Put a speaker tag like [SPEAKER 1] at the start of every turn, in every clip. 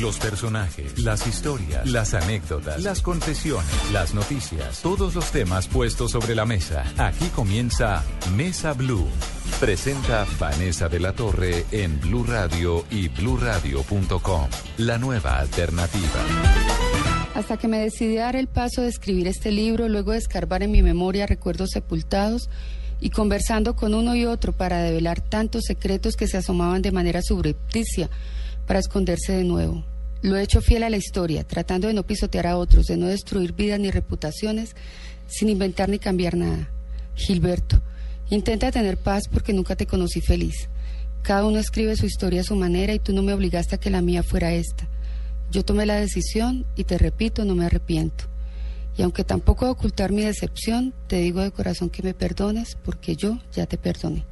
[SPEAKER 1] Los personajes, las historias, las anécdotas, las confesiones, las noticias, todos los temas puestos sobre la mesa. Aquí comienza Mesa Blue. Presenta Vanessa de la Torre en Blue Radio y bluradio.com. La nueva alternativa.
[SPEAKER 2] Hasta que me decidí a dar el paso de escribir este libro, luego de escarbar en mi memoria recuerdos sepultados y conversando con uno y otro para develar tantos secretos que se asomaban de manera subrepticia para esconderse de nuevo. Lo he hecho fiel a la historia, tratando de no pisotear a otros, de no destruir vidas ni reputaciones, sin inventar ni cambiar nada. Gilberto, intenta tener paz porque nunca te conocí feliz. Cada uno escribe su historia a su manera y tú no me obligaste a que la mía fuera esta. Yo tomé la decisión y te repito, no me arrepiento. Y aunque tampoco ocultar mi decepción, te digo de corazón que me perdones porque yo ya te perdoné.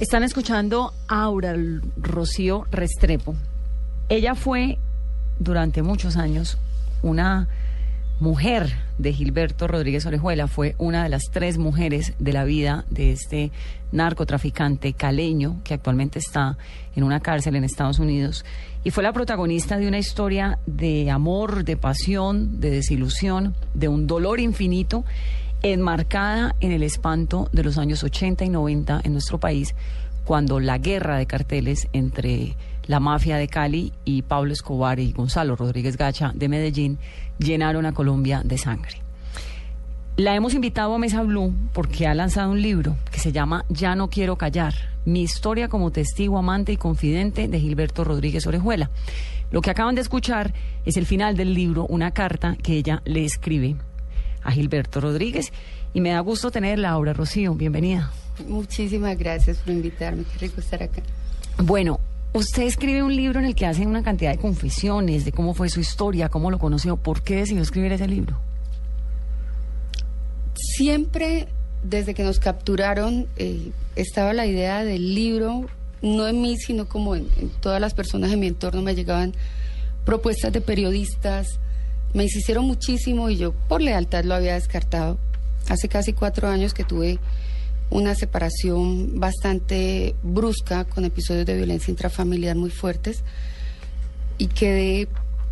[SPEAKER 3] Están escuchando Aura Rocío Restrepo. Ella fue durante muchos años una mujer de Gilberto Rodríguez Orejuela, fue una de las tres mujeres de la vida de este narcotraficante caleño que actualmente está en una cárcel en Estados Unidos y fue la protagonista de una historia de amor, de pasión, de desilusión, de un dolor infinito enmarcada en el espanto de los años 80 y 90 en nuestro país, cuando la guerra de carteles entre la mafia de Cali y Pablo Escobar y Gonzalo Rodríguez Gacha de Medellín llenaron a Colombia de sangre. La hemos invitado a Mesa Blue porque ha lanzado un libro que se llama Ya no quiero callar, mi historia como testigo, amante y confidente de Gilberto Rodríguez Orejuela. Lo que acaban de escuchar es el final del libro, una carta que ella le escribe a Gilberto Rodríguez. Y me da gusto tenerla, Laura Rocío. Bienvenida.
[SPEAKER 2] Muchísimas gracias por invitarme. Qué rico estar acá.
[SPEAKER 3] Bueno, usted escribe un libro en el que hace una cantidad de confesiones de cómo fue su historia, cómo lo conoció. ¿Por qué decidió escribir ese libro?
[SPEAKER 2] Siempre, desde que nos capturaron, eh, estaba la idea del libro, no en mí, sino como en, todas las personas de mi entorno me llegaban propuestas de periodistas, me insistieron muchísimo y yo por lealtad lo había descartado. Hace casi cuatro años que tuve una separación bastante brusca con episodios de violencia intrafamiliar muy fuertes y quedé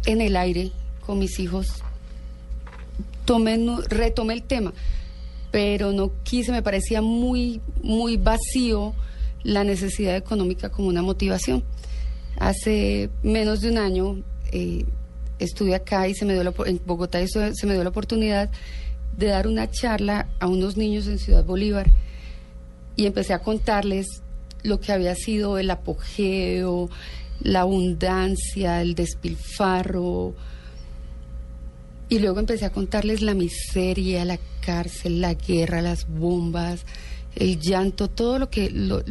[SPEAKER 2] en el aire con mis hijos. Tomé, retomé el tema, pero no quise, me parecía muy, muy vacío la necesidad económica como una motivación. Hace menos de un año eh, estuve acá y se me dio en Bogotá se me dio la oportunidad de dar una charla a unos niños en Ciudad Bolívar y empecé a contarles lo que había sido el apogeo, la abundancia, el despilfarro. Y luego empecé a contarles la miseria, la cárcel, la guerra, las bombas, el llanto, todo lo que lo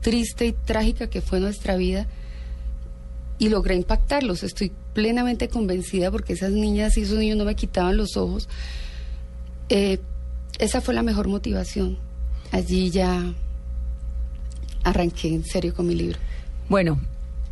[SPEAKER 2] triste y trágica que fue nuestra vida y logré impactarlos. Estoy plenamente convencida porque esas niñas y esos niños no me quitaban los ojos. Eh, esa fue la mejor motivación. Allí ya arranqué en serio con mi libro.
[SPEAKER 3] Bueno,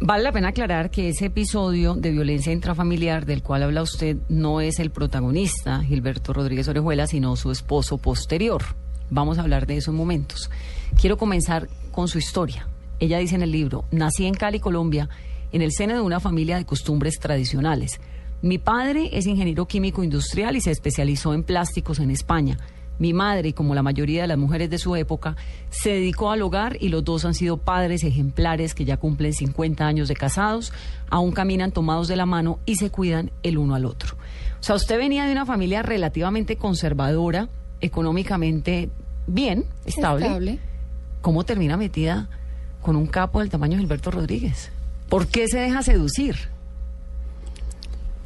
[SPEAKER 3] vale la pena aclarar que ese episodio de violencia intrafamiliar del cual habla usted no es el protagonista, Gilberto Rodríguez Orejuela, sino su esposo posterior. Vamos a hablar de eso en momentos. Quiero comenzar con su historia. Ella dice en el libro, nací en Cali, Colombia, en el seno de una familia de costumbres tradicionales. Mi padre es ingeniero químico industrial y se especializó en plásticos en España. Mi madre, como la mayoría de las mujeres de su época, se dedicó al hogar y los dos han sido padres ejemplares que ya cumplen 50 años de casados, aún caminan tomados de la mano y se cuidan el uno al otro. O sea, usted venía de una familia relativamente conservadora, económicamente bien, estable. estable. ¿Cómo termina metida con un capo del tamaño de Gilberto Rodríguez? ¿Por qué se deja seducir?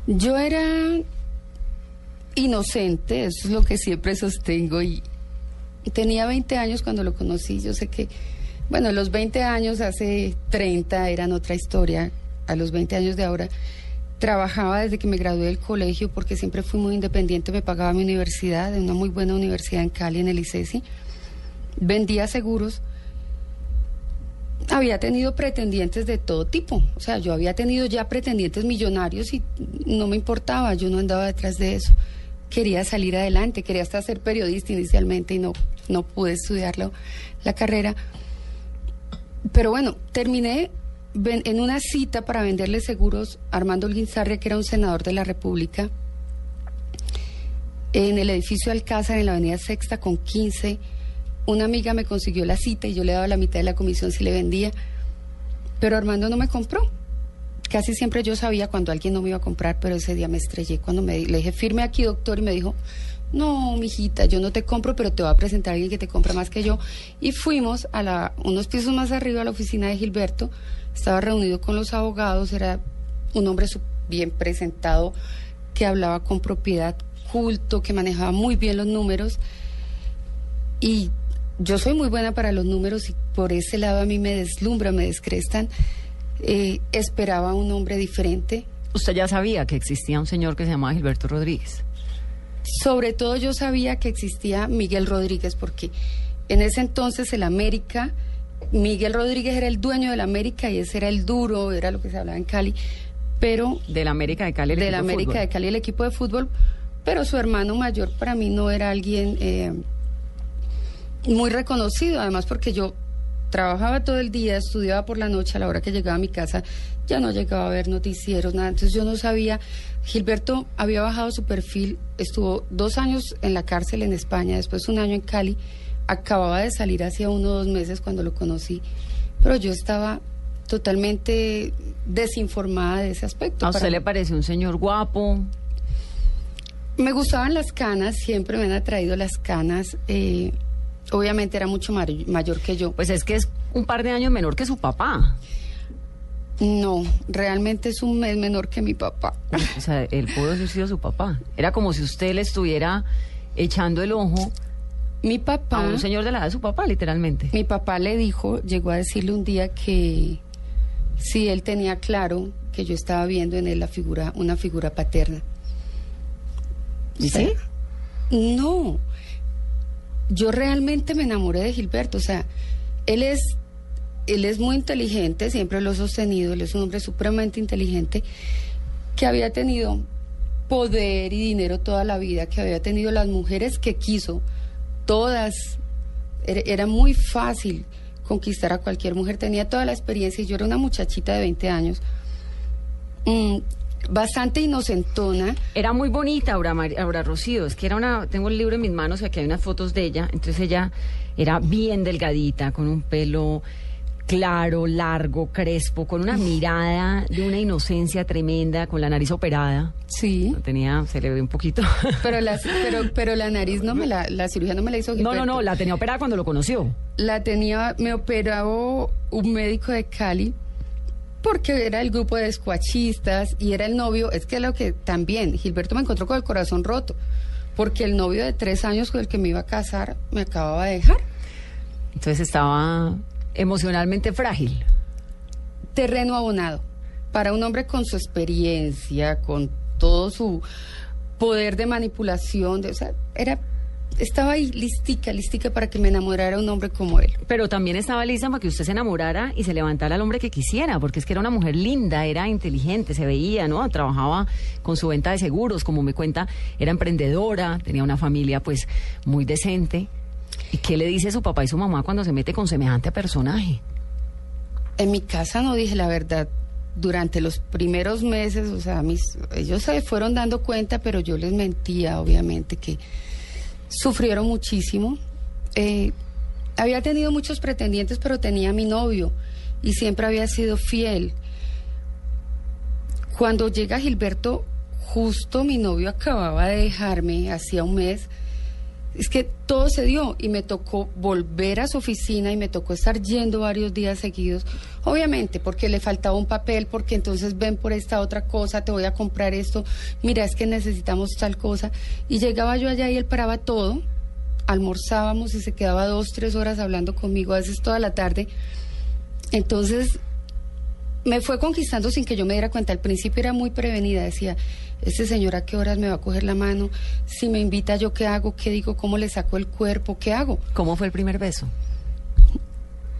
[SPEAKER 2] Yo era inocente, eso es lo que siempre sostengo y, tenía 20 años cuando lo conocí. Yo sé que, bueno, los 20 años hace 30 eran otra historia, a los 20 años de ahora. Trabajaba desde que me gradué del colegio porque siempre fui muy independiente, me pagaba mi universidad, una muy buena universidad en Cali, en el ICESI. Vendía seguros había tenido pretendientes de todo tipo. O sea, yo había tenido ya pretendientes millonarios y no me importaba, yo no andaba detrás de eso. Quería salir adelante, quería hasta ser periodista inicialmente y no, no pude estudiarlo, la carrera. Pero bueno, terminé en una cita para venderle seguros a Armando Olguinzarria, que era un senador de la República, en el edificio Alcázar, en la avenida Sexta con 15. Una amiga me consiguió la cita y yo le daba la mitad de la comisión si le vendía, pero Armando no me compró. Casi siempre yo sabía cuando alguien no me iba a comprar, pero ese día me estrellé cuando me, le dije, firme aquí, doctor, y me dijo, no, mijita, yo no te compro, pero te voy a presentar a alguien que te compra más que yo. Y fuimos a unos pisos más arriba a la oficina de Gilberto, estaba reunido con los abogados, era un hombre bien presentado, que hablaba con propiedad, culto, que manejaba muy bien los números. Y yo soy muy buena para los números y por ese lado a mí me deslumbra, me descrestan. Eh, esperaba un hombre diferente.
[SPEAKER 3] Usted ya sabía que existía un señor que se llamaba Gilberto Rodríguez.
[SPEAKER 2] Sobre todo yo sabía que existía Miguel Rodríguez porque en ese entonces el América, Miguel Rodríguez era el dueño del América y ese era el duro, era lo que se hablaba en Cali, pero
[SPEAKER 3] Del América de Cali. el
[SPEAKER 2] del
[SPEAKER 3] de
[SPEAKER 2] América de Cali, el equipo de fútbol, pero su hermano mayor para mí no era alguien eh, muy reconocido, además porque yo trabajaba todo el día, estudiaba por la noche, a la hora que llegaba a mi casa ya no llegaba a ver noticieros, nada, entonces yo no sabía, Gilberto había bajado su perfil, estuvo dos años en la cárcel en España, después un año en Cali, acababa de salir hacía uno o dos meses cuando lo conocí, pero yo estaba totalmente desinformada de ese aspecto.
[SPEAKER 3] ¿A usted
[SPEAKER 2] mí-
[SPEAKER 3] le pareció un señor guapo?
[SPEAKER 2] me gustaban las canas, siempre me han atraído las canas. eh, obviamente era mucho mayor que yo.
[SPEAKER 3] Pues es que es un par de años menor que su papá.
[SPEAKER 2] No, realmente es un mes menor que mi papá.
[SPEAKER 3] O sea, él pudo haber sido su papá. Era como si usted le estuviera echando el ojo
[SPEAKER 2] Mi
[SPEAKER 3] a
[SPEAKER 2] papá,
[SPEAKER 3] un señor de la edad de su papá, literalmente.
[SPEAKER 2] mi papá le dijo, llegó a decirle un día que sí, él tenía claro que yo estaba viendo en él la figura, una figura paterna.
[SPEAKER 3] ¿Y sí?
[SPEAKER 2] No, yo realmente me enamoré de Gilberto, o sea, él es, él es muy inteligente, siempre lo he sostenido, él es un hombre supremamente inteligente, que había tenido poder y dinero toda la vida, que había tenido las mujeres que quiso, todas, era, muy fácil conquistar a cualquier mujer, tenía toda la experiencia y yo era una muchachita de 20 años, mm, bastante inocentona,
[SPEAKER 3] Era muy bonita Aura, Mar- Aura Rocío, es que era una, tengo el libro en mis manos y aquí hay unas fotos de ella, entonces ella era bien delgadita, con un pelo claro, largo, crespo, con una mirada de una inocencia tremenda, con la nariz operada.
[SPEAKER 2] sí.
[SPEAKER 3] No tenía, se le ve un poquito.
[SPEAKER 2] Pero la, pero, pero la nariz no me la, la cirugía no me la hizo
[SPEAKER 3] No, no, no, la tenía operada cuando lo conoció.
[SPEAKER 2] La tenía, me operó un médico de Cali porque era el grupo de escuachistas y era el novio, es que lo que también, Gilberto me encontró con el corazón roto, porque el novio de tres años con el que me iba a casar me acababa de dejar.
[SPEAKER 3] Entonces estaba emocionalmente frágil.
[SPEAKER 2] terreno abonado para un hombre con su experiencia, con todo su poder de manipulación, de, o sea, era estaba ahí listica, listica para que me enamorara un hombre como él.
[SPEAKER 3] Pero también estaba lista para que usted se enamorara y se levantara al hombre que quisiera, porque es que era una mujer linda, era inteligente, se veía, ¿no? Trabajaba con su venta de seguros, como me cuenta, era emprendedora, tenía una familia pues muy decente. ¿Y qué le dice su papá y su mamá cuando se mete con semejante personaje?
[SPEAKER 2] En mi casa no dije la verdad. Durante los primeros meses, o sea, mis, ellos se fueron dando cuenta, pero yo les mentía, obviamente, que sufrieron muchísimo. Eh, había tenido muchos pretendientes, pero tenía a mi novio y siempre había sido fiel. Cuando llega Gilberto, justo mi novio acababa de dejarme hacía un mes. Es que todo se dio y me tocó volver a su oficina y me tocó estar yendo varios días seguidos. Obviamente, porque le faltaba un papel, porque entonces ven por esta otra cosa, te voy a comprar esto, mira, es que necesitamos tal cosa. Y llegaba yo allá y él paraba todo, almorzábamos y se quedaba dos, tres horas hablando conmigo, a veces toda la tarde. Entonces, me fue conquistando sin que yo me diera cuenta. Al principio era muy prevenida, decía, este señor a qué horas me va a coger la mano, si me invita yo qué hago, qué digo, cómo le saco el cuerpo, qué hago.
[SPEAKER 3] ¿Cómo fue el primer beso?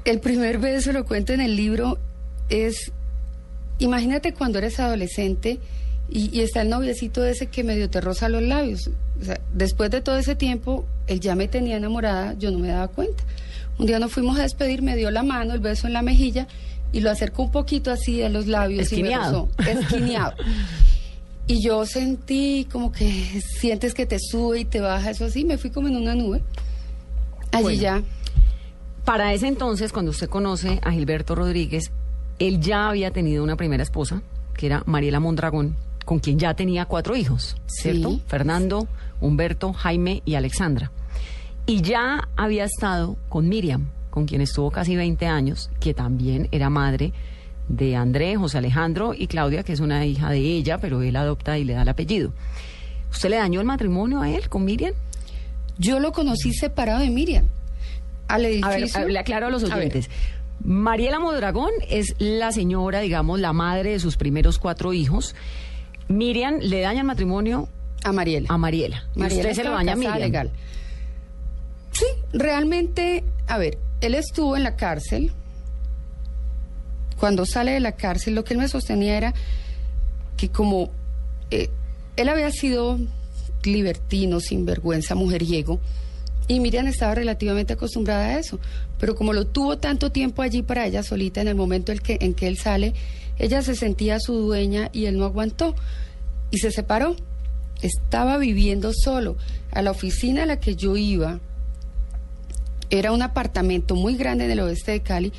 [SPEAKER 2] El primer beso, lo cuento en el libro, es, imagínate cuando eres adolescente y, y está el noviecito ese que medio te roza los labios. O sea, después de todo ese tiempo, él ya me tenía enamorada, yo no me daba cuenta. Un día nos fuimos a despedir, me dio la mano, el beso en la mejilla y lo acercó un poquito así a los labios y me
[SPEAKER 3] Esquineado.
[SPEAKER 2] rozó, esquineado. y yo sentí como que sientes que te sube y te baja, eso así, me fui como en una nube. Allí
[SPEAKER 3] Bueno.
[SPEAKER 2] ya,
[SPEAKER 3] Para ese entonces, cuando usted conoce a Gilberto Rodríguez, él ya había tenido una primera esposa, que era Mariela Mondragón, con quien ya tenía cuatro hijos, ¿cierto?
[SPEAKER 2] Sí.
[SPEAKER 3] Fernando, Humberto, Jaime y Alexandra. Y ya había estado con Miriam, con quien estuvo casi 20 años, que también era madre de André, José Alejandro y Claudia, que es una hija de ella, pero él adopta y le da el apellido. ¿Usted le dañó el matrimonio a él con Miriam?
[SPEAKER 2] yo lo conocí separado de Miriam. Al
[SPEAKER 3] A ver,
[SPEAKER 2] edificio.
[SPEAKER 3] a ver, le aclaro a los
[SPEAKER 2] A
[SPEAKER 3] oyentes. Mariela Modragón es la señora, digamos, la madre de sus primeros cuatro hijos. Miriam le daña el matrimonio
[SPEAKER 2] a Mariela.
[SPEAKER 3] a Mariela.
[SPEAKER 2] Mariela
[SPEAKER 3] usted se lo daña a Miriam.
[SPEAKER 2] legal. Sí, realmente, a ver, él estuvo en la cárcel. Cuando sale de la cárcel, lo que él me sostenía era que como eh, él había sido libertino, sinvergüenza, mujeriego, y Miriam estaba relativamente acostumbrada a eso. Pero como lo tuvo tanto tiempo allí para ella solita, en el momento en que, en que él sale, ella se sentía su dueña y él no aguantó. Y se separó. Estaba viviendo solo. A la oficina a la que yo iba, era un apartamento muy grande en el oeste de Cali,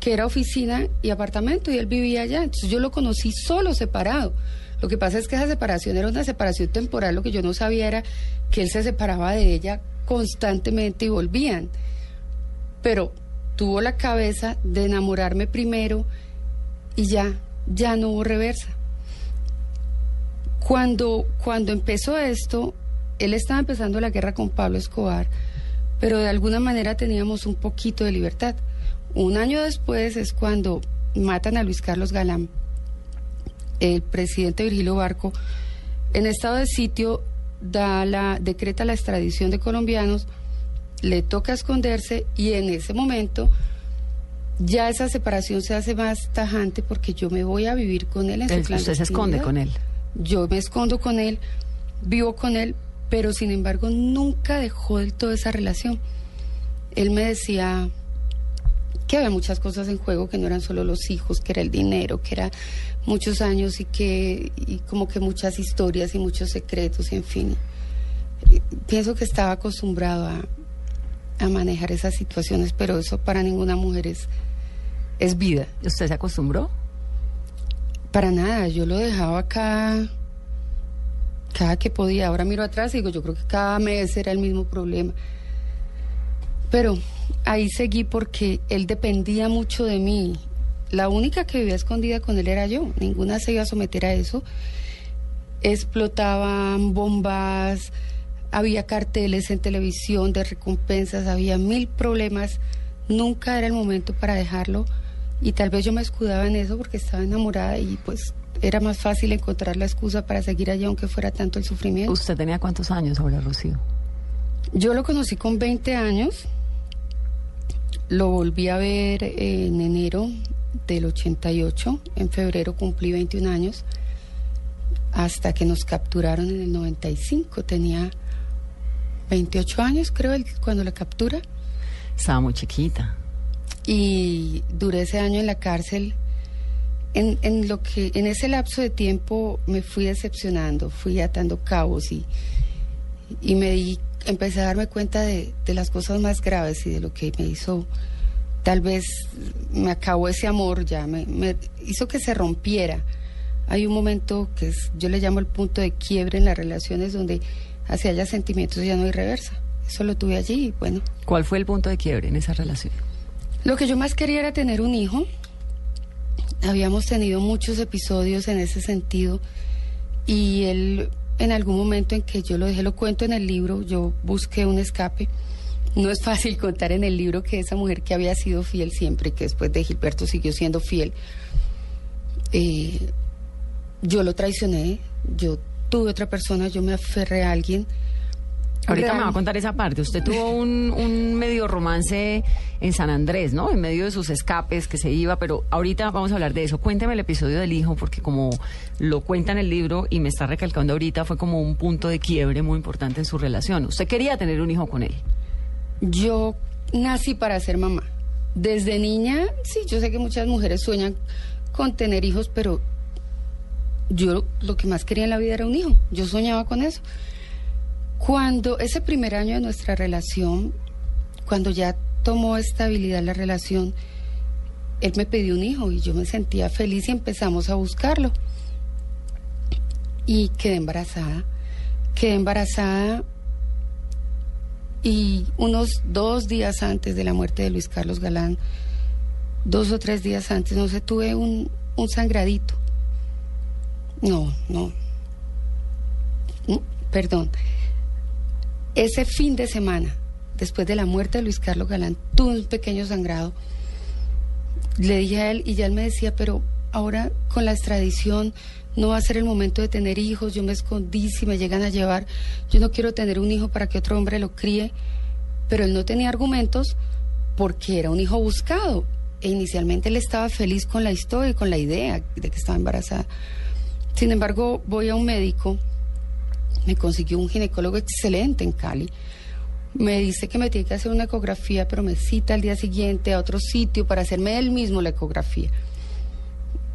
[SPEAKER 2] que era oficina y apartamento, y él vivía allá. Entonces yo lo conocí solo, separado. Lo que pasa es que esa separación era una separación temporal, lo que yo no sabía era que él se separaba de ella constantemente y volvían. Pero tuvo la cabeza de enamorarme primero y ya, ya no hubo reversa. Cuando, cuando empezó esto, él estaba empezando la guerra con Pablo Escobar, pero de alguna manera teníamos un poquito de libertad. Un año después es cuando matan a Luis Carlos Galán. El presidente Virgilio Barco, en estado de sitio, da la, decreta la extradición de colombianos, le toca esconderse y en ese momento ya esa separación se hace más tajante porque yo me voy a vivir con él en su
[SPEAKER 3] Entonces, usted se esconde con él.
[SPEAKER 2] Yo me escondo con él, vivo con él, pero sin embargo nunca dejó del todo esa relación. Él me decía que había muchas cosas en juego, que no eran solo los hijos, que era el dinero, que era muchos años y que y como que muchas historias y muchos secretos, y en fin. Pienso que estaba acostumbrado a, a manejar esas situaciones, pero eso para ninguna mujer es, es vida.
[SPEAKER 3] ¿Usted se acostumbró?
[SPEAKER 2] Para nada, yo lo dejaba cada, cada que podía. Ahora miro atrás y digo, yo creo que cada mes era el mismo problema. Pero ahí seguí porque él dependía mucho de mí. La única que vivía escondida con él era yo. Ninguna se iba a someter a eso. Explotaban bombas, había carteles en televisión de recompensas, había mil problemas. Nunca era el momento para dejarlo y tal vez yo me escudaba en eso porque estaba enamorada y pues era más fácil encontrar la excusa para seguir allá aunque fuera tanto el sufrimiento.
[SPEAKER 3] ¿Usted tenía cuántos años ahora, Rocío?
[SPEAKER 2] Yo lo conocí con 20 años, lo volví a ver en enero del 88, en febrero cumplí 21 años, hasta que nos capturaron en el 95, tenía 28 años creo cuando la captura
[SPEAKER 3] Estaba muy chiquita.
[SPEAKER 2] y duré ese año en la cárcel. En, en lo que en ese lapso de tiempo me fui decepcionando, fui atando cabos y, y me di, empecé a darme cuenta de, de las cosas más graves y de lo que me hizo, tal vez me acabó ese amor ya, me, me hizo que se rompiera. Hay un momento que es, yo le llamo el punto de quiebre en las relaciones donde hacia haya sentimientos ya no hay reversa. Eso lo tuve allí y bueno,
[SPEAKER 3] ¿Cuál fue el punto de quiebre en esa relación?
[SPEAKER 2] lo que yo más quería era tener un hijo. Habíamos tenido muchos episodios en ese sentido y él en algún momento en que yo lo dejé, lo cuento en el libro, yo busqué un escape. No es fácil contar en el libro que esa mujer que había sido fiel siempre, que después de Gilberto siguió siendo fiel, eh, yo lo traicioné, yo tuve otra persona, yo me aferré a alguien.
[SPEAKER 3] Ahorita me va a contar esa parte. Usted tuvo un, un medio romance en San Andrés, ¿no? En medio de sus escapes que se iba, pero ahorita vamos a hablar de eso. Cuénteme el episodio del hijo, porque como lo cuenta en el libro y me está recalcando ahorita, fue como un punto de quiebre muy importante en su relación. Usted quería tener un hijo con él.
[SPEAKER 2] Yo nací para ser mamá. Desde niña, sí, yo sé que muchas mujeres sueñan con tener hijos, pero yo lo que más quería en la vida era un hijo. Yo soñaba con eso. Cuando ese primer año de nuestra relación, cuando ya tomó estabilidad la relación, él me pidió un hijo y yo me sentía feliz y empezamos a buscarlo. Y quedé embarazada. Quedé embarazada y unos dos días antes de la muerte de Luis Carlos Galán, dos o tres días antes, no sé, tuve un, un sangradito. No, no. Mm, Perdón. Ese fin de semana, después de la muerte de Luis Carlos Galán, tuve un pequeño sangrado. Le dije a él y ya él me decía, pero ahora con la extradición no va a ser el momento de tener hijos, yo me escondí, si me llegan a llevar, yo no quiero tener un hijo para que otro hombre lo críe, pero él no tenía argumentos porque era un hijo buscado e inicialmente él estaba feliz con la historia y con la idea de que estaba embarazada. Sin embargo, voy a un médico, me consiguió un ginecólogo excelente en Cali, me dice que me tiene que hacer una ecografía, pero me cita al día siguiente a otro sitio para hacerme él mismo la ecografía.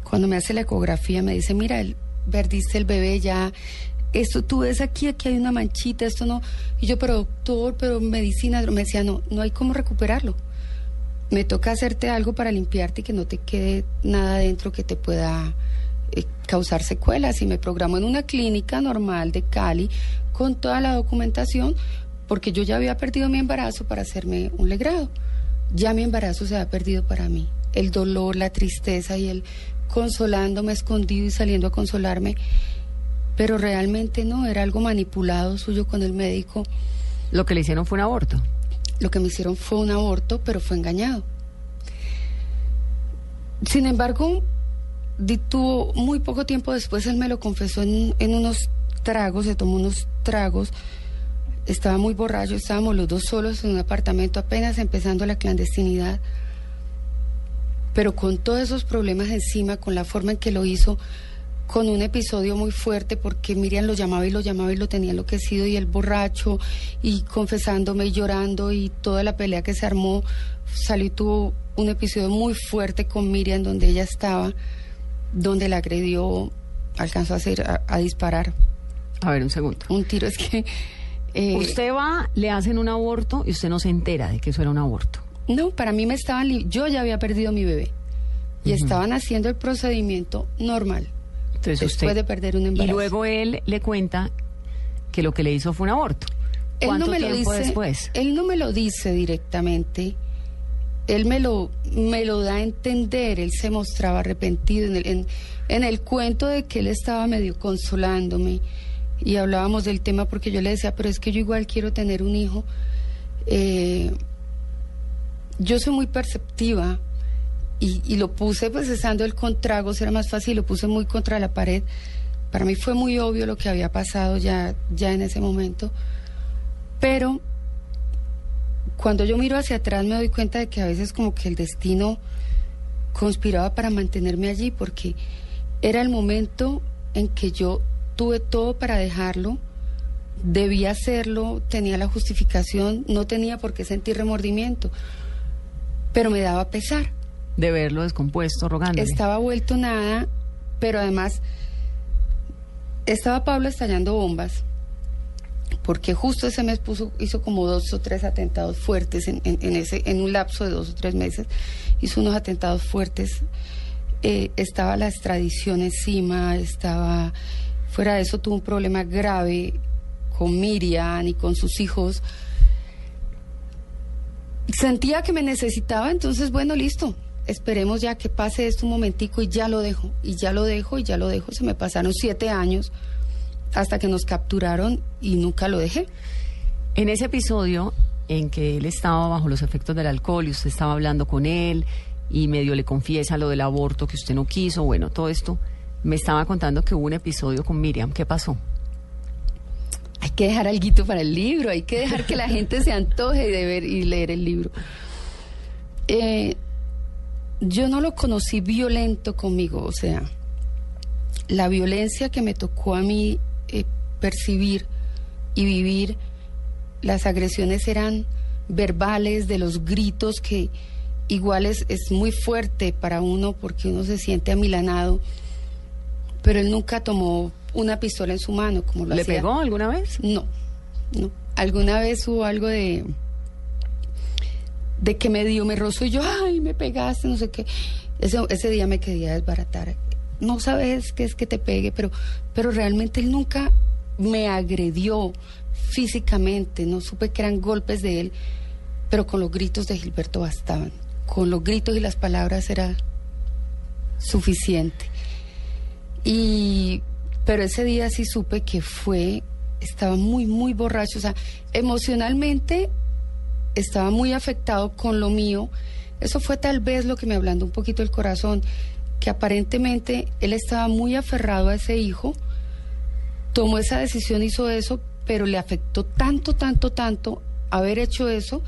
[SPEAKER 2] Cuando me hace la ecografía me dice, mira, el, el bebé ya, esto tú ves aquí, aquí hay una manchita, esto no. Y yo, pero doctor, pero medicina, me decía, no, no hay cómo recuperarlo. Me toca hacerte algo para limpiarte y que no te quede nada dentro que te pueda causar secuelas. Y me programó en una clínica normal de Cali con toda la documentación, porque yo ya había perdido mi embarazo para hacerme un legrado. Ya mi embarazo se había perdido para mí. El dolor, la tristeza y el consolándome escondido y saliendo a consolarme, pero realmente no, era algo manipulado suyo con el médico.
[SPEAKER 3] Lo que le hicieron fue un aborto.
[SPEAKER 2] Lo que me hicieron fue un aborto, pero fue engañado. Sin embargo, di- tuvo muy poco tiempo después, él me lo confesó en, en unos tragos, se tomó unos tragos, estaba muy borracho, estábamos los dos solos en un apartamento, apenas empezando la clandestinidad, pero con todos esos problemas encima, con la forma en que lo hizo, con un episodio muy fuerte porque Miriam lo llamaba y lo llamaba y lo tenía enloquecido y el borracho y confesándome y llorando y toda la pelea que se armó salió y tuvo un episodio muy fuerte con Miriam donde ella estaba, donde la agredió, alcanzó a hacer a, a disparar
[SPEAKER 3] A ver, un segundo.
[SPEAKER 2] un tiro es que eh,
[SPEAKER 3] Usted va, le hacen un aborto y usted no se entera de que eso era un aborto.
[SPEAKER 2] no para mí me estaban yo ya había perdido mi bebé y estaban haciendo el procedimiento normal
[SPEAKER 3] Entonces
[SPEAKER 2] después
[SPEAKER 3] usted
[SPEAKER 2] de perder un
[SPEAKER 3] y
[SPEAKER 2] embarazo
[SPEAKER 3] luego él le cuenta que lo que le hizo fue un aborto.
[SPEAKER 2] Él
[SPEAKER 3] ¿Cuánto
[SPEAKER 2] no me lo
[SPEAKER 3] tiempo
[SPEAKER 2] dice,
[SPEAKER 3] después?
[SPEAKER 2] Él no me lo dice directamente. Él me lo, me lo da a entender. Él se mostraba arrepentido en el, en, el cuento de que él estaba medio consolándome. Y hablábamos del tema porque yo le decía, pero es que yo igual quiero tener un hijo. Eh, yo soy muy perceptiva y, lo puse pues cesando el con tragos, era más fácil, lo puse muy contra la pared. Para mí fue muy obvio lo que había pasado ya, ya en ese momento. Pero cuando yo miro hacia atrás me doy cuenta de que a veces como que el destino conspiraba para mantenerme allí porque era el momento en que yo tuve todo para dejarlo, debía hacerlo, tenía la justificación, no tenía por qué sentir remordimiento, pero me daba pesar.
[SPEAKER 3] De verlo descompuesto, rogándole.
[SPEAKER 2] Estaba vuelto nada, pero además estaba Pablo estallando bombas, porque justo ese mes puso, hizo como dos o tres atentados fuertes en, en- ese, en un lapso de dos o tres meses, hizo unos atentados fuertes. Eh, estaba la extradición encima, estaba fuera de eso tuvo un problema grave con Miriam y con sus hijos. Sentía que me necesitaba, entonces bueno, listo. Esperemos ya que pase esto un momentico y ya lo dejo, y ya lo dejo, y ya lo dejo. Se me pasaron siete años hasta que nos capturaron y nunca lo dejé.
[SPEAKER 3] En ese episodio en que él estaba bajo los efectos del alcohol y usted estaba hablando con él y medio le confiesa lo del aborto que usted no quiso, bueno, todo esto, me estaba contando que hubo un episodio con Miriam. ¿Qué pasó?
[SPEAKER 2] Hay que dejar algo para el libro, hay que dejar que la gente se antoje de ver y leer el libro. Eh, yo no lo conocí violento conmigo, o sea, la violencia que me tocó a mí percibir y vivir, las agresiones eran verbales, de los gritos que, igual es, es muy fuerte para uno porque uno se siente amilanado, pero él nunca tomó una pistola en su mano como lo
[SPEAKER 3] ¿Le
[SPEAKER 2] hacía.
[SPEAKER 3] pegó alguna vez?
[SPEAKER 2] No, no. Alguna vez hubo algo de de que me dio, me rozó y yo, ay, me pegaste, no sé qué. Ese, ese día me quería desbaratar. No sabes qué es que te pegue, pero, pero realmente él nunca me agredió físicamente, no supe que eran golpes de él, pero con los gritos de Gilberto bastaban. Con los gritos y las palabras era suficiente. Y, pero ese día sí supe que fue, estaba muy, muy borracho, o sea, emocionalmente estaba muy afectado con lo mío. Eso fue tal vez lo que me ablandó un poquito el corazón, que aparentemente él estaba muy aferrado a ese hijo, tomó esa decisión, hizo eso, pero le afectó tanto, tanto, tanto haber hecho eso,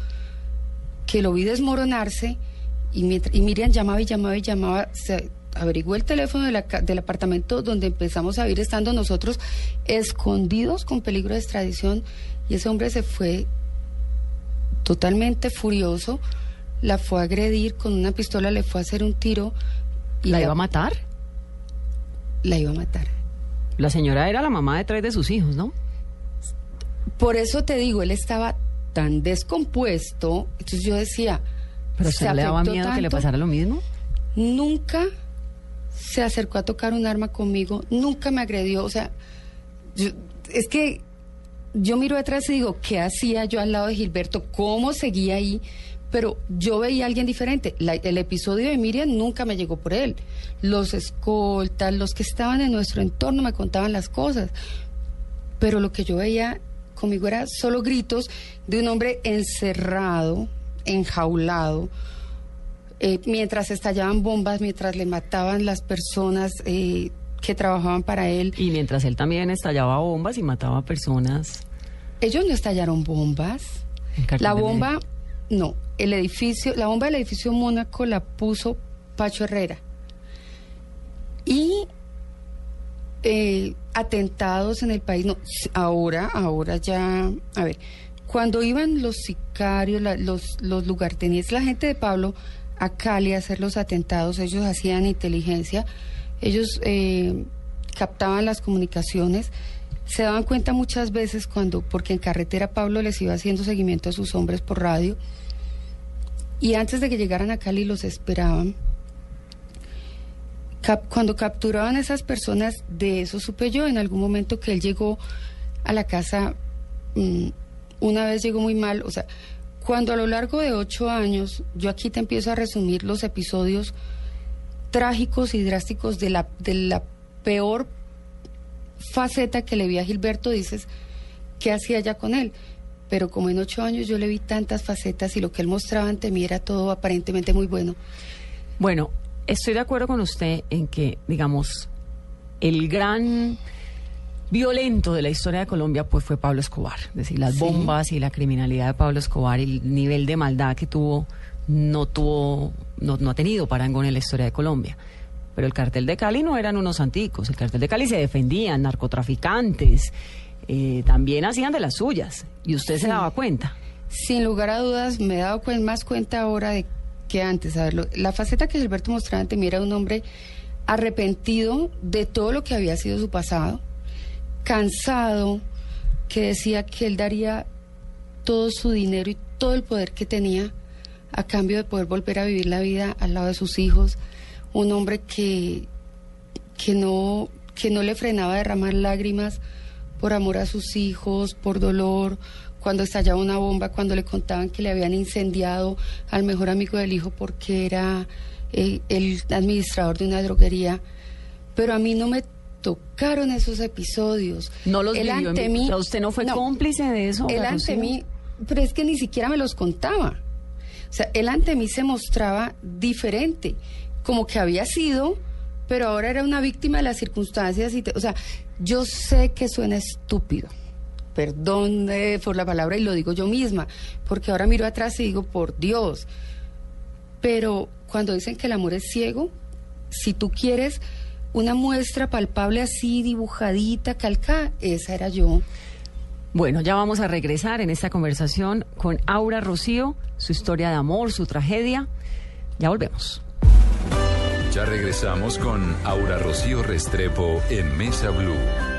[SPEAKER 2] que lo vi desmoronarse y, mientras, y Miriam llamaba y llamaba y llamaba, se averiguó el teléfono de la, del apartamento donde empezamos a vivir estando nosotros escondidos con peligro de extradición y ese hombre se fue totalmente furioso, la fue a agredir con una pistola, le fue a hacer un tiro.
[SPEAKER 3] Y ¿La, la iba a matar?
[SPEAKER 2] La iba a matar.
[SPEAKER 3] La señora era la mamá de tres de sus hijos, ¿no?
[SPEAKER 2] Por eso te digo, él estaba tan descompuesto, entonces yo decía...
[SPEAKER 3] ¿Pero se, se le daba miedo tanto, que le pasara lo mismo?
[SPEAKER 2] Nunca se acercó a tocar un arma conmigo, nunca me agredió, o sea, yo, es que yo miro detrás y digo, ¿qué hacía yo al lado de Gilberto? ¿Cómo seguía ahí? Pero yo veía a alguien diferente. La, el episodio de Miriam nunca me llegó por él. Los escoltas, los que estaban en nuestro entorno me contaban las cosas. Pero lo que yo veía conmigo era solo gritos de un hombre encerrado, enjaulado, eh, mientras estallaban bombas, mientras le mataban las personas. Eh, que trabajaban para él.
[SPEAKER 3] Y mientras él también estallaba bombas y mataba personas.
[SPEAKER 2] Ellos no estallaron bombas. La bomba, no, el edificio, la bomba del edificio Mónaco la puso Pacho Herrera. Y eh, atentados en el país, no, ahora, ahora ya, a ver, cuando iban los sicarios, los, los lugartenientes, la gente de Pablo a Cali a hacer los atentados, ellos hacían inteligencia ellos eh, captaban las comunicaciones, se daban cuenta muchas veces cuando, porque en carretera Pablo les iba haciendo seguimiento a sus hombres por radio, y antes de que llegaran a Cali los esperaban. Cuando capturaban a esas personas, de eso supe yo en algún momento que él llegó a la casa, mmm, una vez llegó muy mal, o sea, cuando a lo largo de ocho años, yo aquí te empiezo a resumir los episodios, trágicos y drásticos de la, de la peor faceta que le vi a Gilberto, dices, ¿qué hacía ya con él? Pero como en ocho años yo le vi tantas facetas y lo que él mostraba ante mí era todo aparentemente muy bueno.
[SPEAKER 3] Bueno, estoy de acuerdo con usted en que, digamos, el gran violento de la historia de Colombia pues fue Pablo Escobar. Es decir, las sí. bombas y la criminalidad de Pablo Escobar, el nivel de maldad que tuvo no tuvo, no, no, ha tenido parangón en la historia de Colombia. Pero el cartel de Cali no eran unos anticos, el cartel de Cali se defendían, narcotraficantes, eh, también hacían de las suyas, y usted sí. se daba cuenta.
[SPEAKER 2] Sin lugar a dudas, me he dado más cuenta ahora de que antes. A ver, lo, la faceta que Gilberto mostraba ante mí era un hombre arrepentido de todo lo que había sido su pasado, cansado, que decía que él daría todo su dinero y todo el poder que tenía a cambio de poder volver a vivir la vida al lado de sus hijos, un hombre que, que, no, que no le frenaba a derramar lágrimas por amor a sus hijos, por dolor, cuando estallaba una bomba, cuando le contaban que le habían incendiado al mejor amigo del hijo porque era eh, el administrador de una droguería. Pero a mí no me tocaron esos episodios.
[SPEAKER 3] No los él vivió ante mí, ¿Usted no fue no, cómplice de eso?
[SPEAKER 2] Él ante mí, pero es que ni siquiera me los contaba. O sea, él ante mí se mostraba diferente, como que había sido, pero ahora era una víctima de las circunstancias. Y te, o sea, yo sé que suena estúpido, perdón eh, por la palabra y lo digo yo misma, porque ahora miro atrás y digo, por Dios. Pero cuando dicen que el amor es ciego, si tú quieres una muestra palpable así, dibujadita, calcada, esa era yo.
[SPEAKER 3] Bueno, ya vamos a regresar en esta conversación con Aura Rocío, su historia de amor, su tragedia. Ya volvemos.
[SPEAKER 1] Ya regresamos con Aura Rocío Restrepo en Mesa Blue.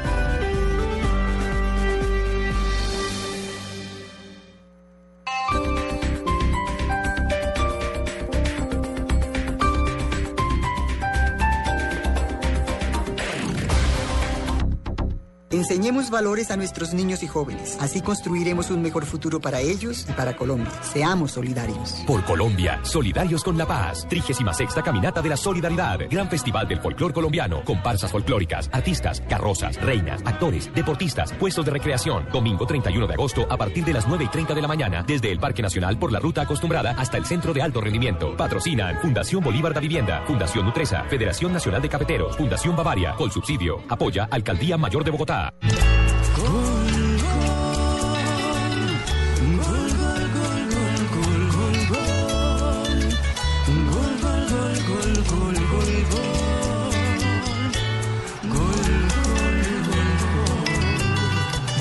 [SPEAKER 4] Enseñemos valores a nuestros niños y jóvenes. Así construiremos un mejor futuro para ellos y para Colombia. Seamos solidarios.
[SPEAKER 5] Por Colombia, solidarios con la paz. 36 Caminata de la Solidaridad. Gran Festival del Folclor Colombiano. Comparsas folclóricas, artistas, carrozas, reinas, actores, deportistas, puestos de recreación. Domingo 31 de agosto a partir de las 9 y 30 de la mañana. Desde el Parque Nacional por la ruta acostumbrada hasta el Centro de Alto Rendimiento. Patrocinan Fundación Bolívar da Vivienda, Fundación Nutresa, Federación Nacional de Cafeteros, Fundación Bavaria, con subsidio. Apoya Alcaldía Mayor de Bogotá.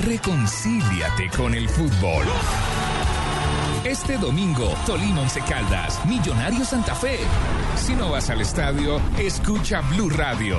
[SPEAKER 6] Reconcíliate con el fútbol. Este domingo, Tolima Once Caldas, Millonario Santa Fe. Si no vas al estadio, escucha Blue Radio.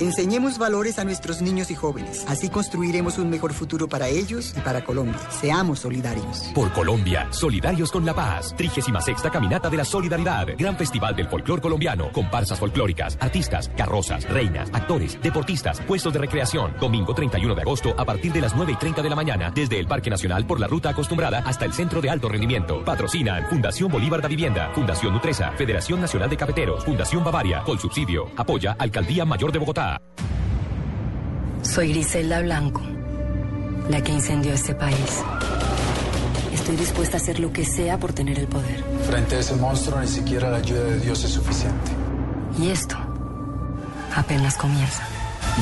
[SPEAKER 4] Enseñemos valores a nuestros niños y jóvenes. Así construiremos un mejor futuro para ellos y para Colombia. Seamos solidarios.
[SPEAKER 5] Por Colombia, solidarios con la paz. 36 Caminata de la Solidaridad. Gran Festival del Folclor Colombiano. Comparsas folclóricas, artistas, carrozas, reinas, actores, deportistas, puestos de recreación. Domingo 31 de agosto a partir de las 9 y 30 de la mañana. Desde el Parque Nacional por la ruta acostumbrada hasta el Centro de Alto Rendimiento. Patrocinan Fundación Bolívar da Vivienda, Fundación Nutresa, Federación Nacional de Cafeteros, Fundación Bavaria, con subsidio. Apoya Alcaldía Mayor de Bogotá.
[SPEAKER 7] Soy Griselda Blanco, la que incendió este país. Estoy dispuesta a hacer lo que sea por tener el poder.
[SPEAKER 8] Frente a ese monstruo ni siquiera la ayuda de Dios es suficiente.
[SPEAKER 7] Y esto apenas comienza.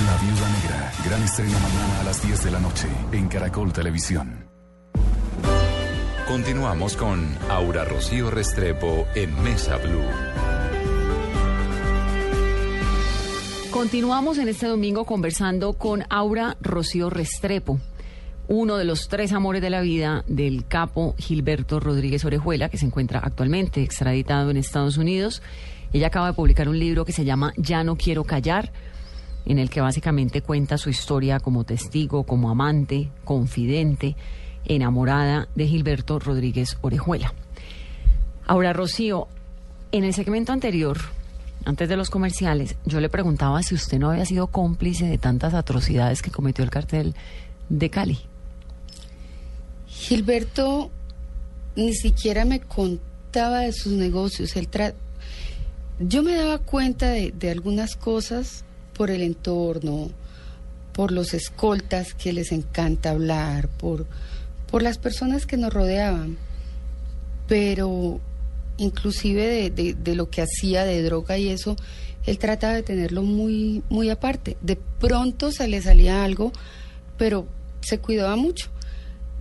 [SPEAKER 9] La Viuda Negra, gran estreno mañana a las 10 de la noche en Caracol Televisión.
[SPEAKER 1] Continuamos con Aura Rocío Restrepo en Mesa Blue.
[SPEAKER 3] Continuamos en este domingo conversando con Aura Rocío Restrepo, uno de los tres amores de la vida del capo Gilberto Rodríguez Orejuela, que se encuentra actualmente extraditado en Estados Unidos. Ella acaba de publicar un libro que se llama Ya no quiero callar, en el que básicamente cuenta su historia como testigo, como amante, confidente, enamorada de Gilberto Rodríguez Orejuela. Ahora, Rocío, en el segmento anterior antes de los comerciales, yo le preguntaba si usted no había sido cómplice de tantas atrocidades que cometió el cartel de Cali.
[SPEAKER 2] Gilberto ni siquiera me contaba de sus negocios. Él yo me daba cuenta de, de algunas cosas por el entorno, por los escoltas que les encanta hablar, por, por las personas que nos rodeaban. Pero inclusive de, de, lo que hacía de droga y eso, él trataba de tenerlo muy, muy aparte. De pronto se le salía algo, pero se cuidaba mucho.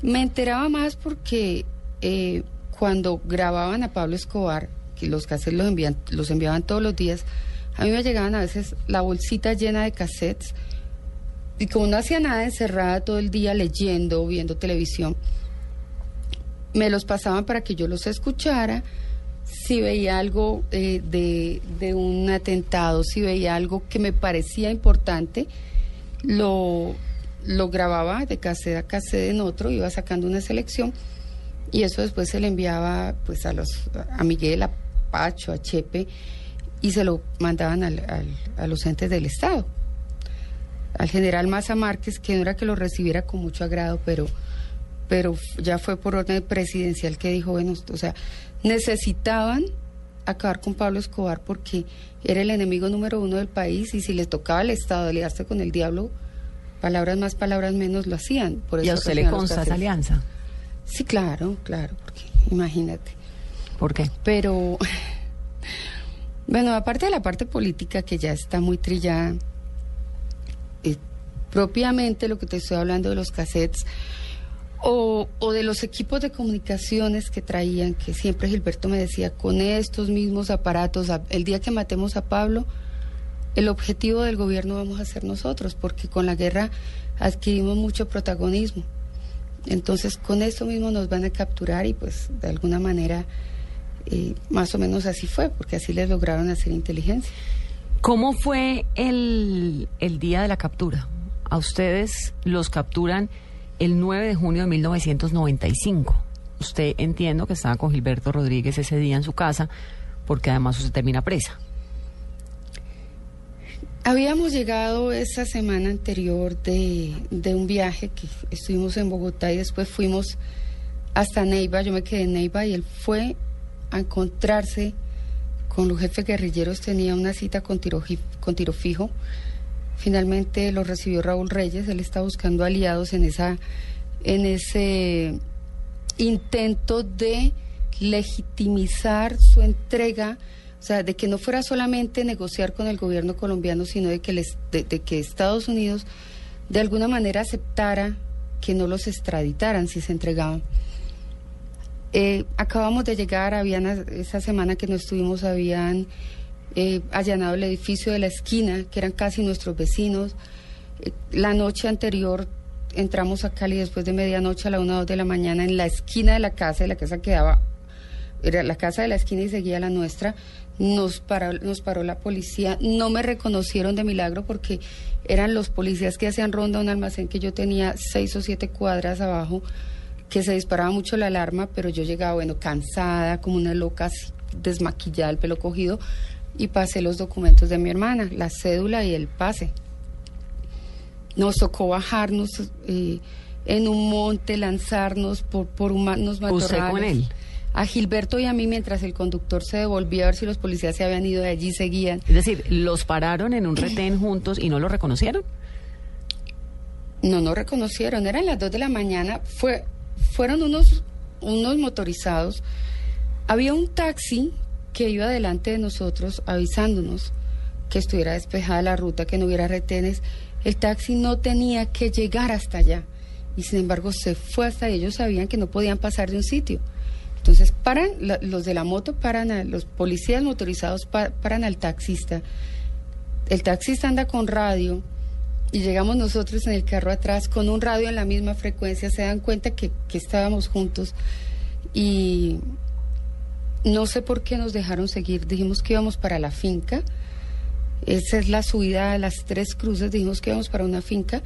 [SPEAKER 2] Me enteraba más porque eh, cuando grababan a Pablo Escobar, que los cassettes los, envían, los enviaban todos los días, a mí me llegaban a veces la bolsita llena de cassettes y como no hacía nada encerrada todo el día leyendo, viendo televisión, me los pasaban para que yo los escuchara si veía algo eh, de, un atentado, si veía algo que me parecía importante, lo, lo grababa de cassette a cassette en otro, iba sacando una selección y eso después se le enviaba pues a los a Miguel, a Pacho, a Chepe y se lo mandaban a los entes del Estado. Al general Maza Márquez, que no era que lo recibiera con mucho agrado, pero pero ya fue por orden presidencial que dijo, bueno, o sea, necesitaban acabar con Pablo Escobar porque era el enemigo número uno del país y si les tocaba al Estado aliarse con el diablo, palabras más, palabras menos lo hacían.
[SPEAKER 3] Por eso ¿Y a usted le consta esa alianza?
[SPEAKER 2] Sí, claro, claro, porque imagínate.
[SPEAKER 3] ¿Por qué?
[SPEAKER 2] Pero, bueno, aparte de la parte política que ya está muy trillada, eh, propiamente lo que te estoy hablando de los cassettes, O, o, de los equipos de comunicaciones que traían, que siempre Gilberto me decía, con estos mismos aparatos, el día que matemos a Pablo, el objetivo del gobierno vamos a ser nosotros, porque con la guerra adquirimos mucho protagonismo. Entonces, con esto mismo nos van a capturar y pues de alguna manera, eh, más o menos así fue, porque así les lograron hacer inteligencia.
[SPEAKER 3] ¿Cómo fue el, el día de la captura? A ustedes los capturan el 9 de junio de 1995. Usted entiendo que estaba con Gilberto Rodríguez ese día en su casa, porque además usted termina presa.
[SPEAKER 2] Habíamos llegado esa semana anterior de, de, un viaje que estuvimos en Bogotá y después fuimos hasta Neiva. Yo me quedé en Neiva y él fue a encontrarse con los jefes guerrilleros. Tenía una cita con tiro, con tiro fijo. Finalmente lo recibió Raúl Reyes. Él está buscando aliados en esa en ese intento de legitimizar su entrega o sea, de que no fuera solamente negociar con el gobierno colombiano, sino de que, les, de, que Estados Unidos de alguna manera aceptara que no los extraditaran si se entregaban. Eh, acabamos de llegar, habían esa semana que no estuvimos, habían eh, allanado el edificio de la esquina, que eran casi nuestros vecinos. Eh, la noche anterior entramos a Cali después de medianoche a la una o dos de la mañana en la esquina de la casa, y la casa quedaba, era la casa de la esquina y seguía la nuestra nos paró, nos paró la policía, no me reconocieron de milagro porque eran los policías que hacían ronda a un almacén que yo tenía seis o siete cuadras abajo, que se disparaba mucho la alarma, pero yo llegaba, bueno, cansada, como una loca, desmaquillada, el pelo cogido, y pasé los documentos de mi hermana, la cédula y el pase. Nos tocó bajarnos eh, en un monte, lanzarnos por, por unos matorrales.
[SPEAKER 3] con él?
[SPEAKER 2] a Gilberto y a mí mientras el conductor se devolvía a ver si los policías se habían ido de allí seguían.
[SPEAKER 3] Es decir, ¿los pararon en un retén juntos y no lo reconocieron?
[SPEAKER 2] No, no reconocieron. Eran las dos de la mañana. Fue, fueron unos, unos motorizados. Había un taxi que iba delante de nosotros avisándonos que estuviera despejada la ruta, que no hubiera retenes. El taxi no tenía que llegar hasta allá. Y sin embargo se fue hasta ellos sabían que no podían pasar de un sitio. Entonces paran, los de la moto paran, a, los policías motorizados paran al taxista. El taxista anda con radio y llegamos nosotros en el carro atrás con un radio en la misma frecuencia. Se dan cuenta que, que estábamos juntos y no sé por qué nos dejaron seguir. Dijimos que íbamos para la finca. Esa es la subida a las tres cruces. Dijimos que íbamos para una finca.